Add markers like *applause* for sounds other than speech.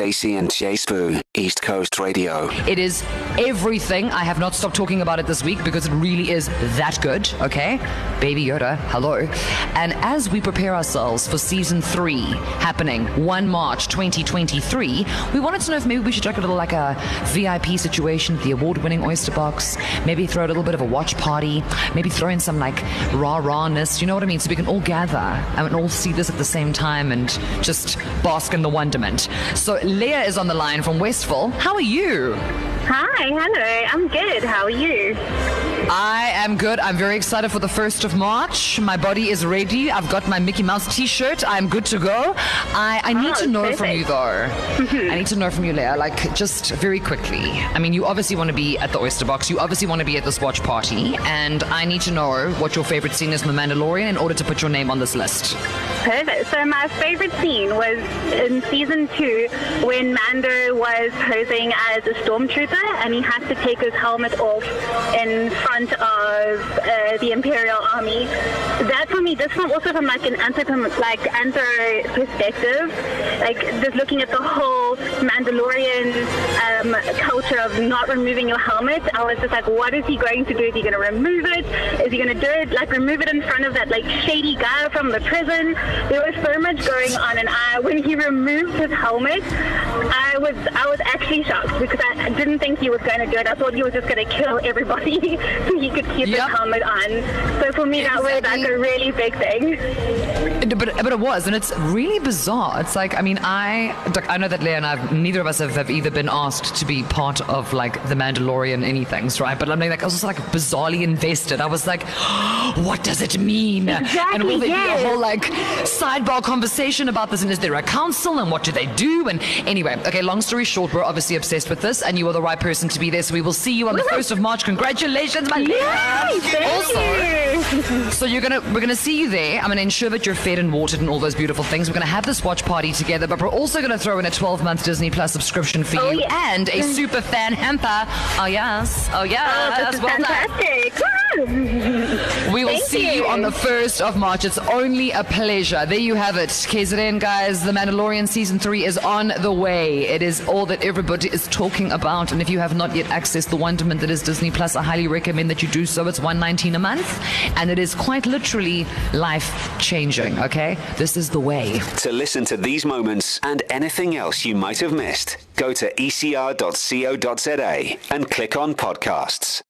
Stacey and J Sbu, East Coast Radio. It is everything. I have not stopped talking about it this week because it really is that good, okay? Baby Yoda, hello. And as we prepare ourselves for season three happening 1 March 2023, we wanted to know if maybe we should check a little like a VIP situation at the award winning Oyster Box, maybe throw a little bit of a watch party, maybe throw in some like rah rahness, you know what I mean? So we can all gather and all see this at the same time and just bask in the wonderment. So Leah is on the line from Westville. How are you? Hi, hello. I'm good. How are you? I am good. I'm very excited for the 1st of March. My body is ready. I've got my Mickey Mouse t shirt. I'm good to go. I, I need Oh, to know perfect. from you, though. Mm-hmm. I need to know from you, Leah, like just very quickly. I mean, you obviously want to be at the Oyster Box. You obviously want to be at this watch party. And I need to know what your favorite scene is in The Mandalorian in order to put your name on this list. Perfect. So my favorite scene was in season two when Mando was posing as a stormtrooper and he had to take his helmet off in front of uh, the Imperial Army. That for me, this one also from like an anthro like anthro perspective, like just looking at the whole Mandalorian um, culture of not removing your helmet. I was just like, what is he going to do? Is he going to remove it? Is he going to do it like remove it in front of that like shady guy from the prison? There was so much going on, and I when he removed his helmet, I was Shocked because I didn't think he was going to do it. I thought he was just going to kill everybody *laughs* so he could keep Yep. his helmet on. So for me, that was like a really big thing. But, but it was, and it's really bizarre. It's like, I mean, I I know that Leah and I, neither of us have, have either been asked to be part of like the Mandalorian anythings, right? But I'm like, I was just like bizarrely invested. I was like, *gasps* what does it mean? and Exactly, will there yes. be a whole like sidebar conversation about this? And is there a council? And what do they do? And anyway, okay. Long story short, we're obviously obsessed with this, and you are the right person to be there. So we will see you on the first of March. Congratulations, my Leah. Thank Also. you. So you're gonna we're gonna see you there. I'm gonna ensure that you're fed and watered and all those beautiful things. We're gonna have this watch party together, but we're also gonna throw in a 12 month Disney Plus subscription for Oh, you and a super fan hamper. Oh yes, oh Oh, yes. this is well done. fantastic. Woo! *laughs* We will Thank see you. you. on the 1st of March. It's only a pleasure. There you have it. KZN, guys. The Mandalorian season 3 is on the way. It is all that everybody is talking about. And if you have not yet accessed the wonderment that is Disney Plus, I highly recommend that you do so. It's 119 a month. And it is quite literally life changing, okay? This is the way. To listen to these moments and anything else you might have missed, go to ecr.co.za and click on podcasts.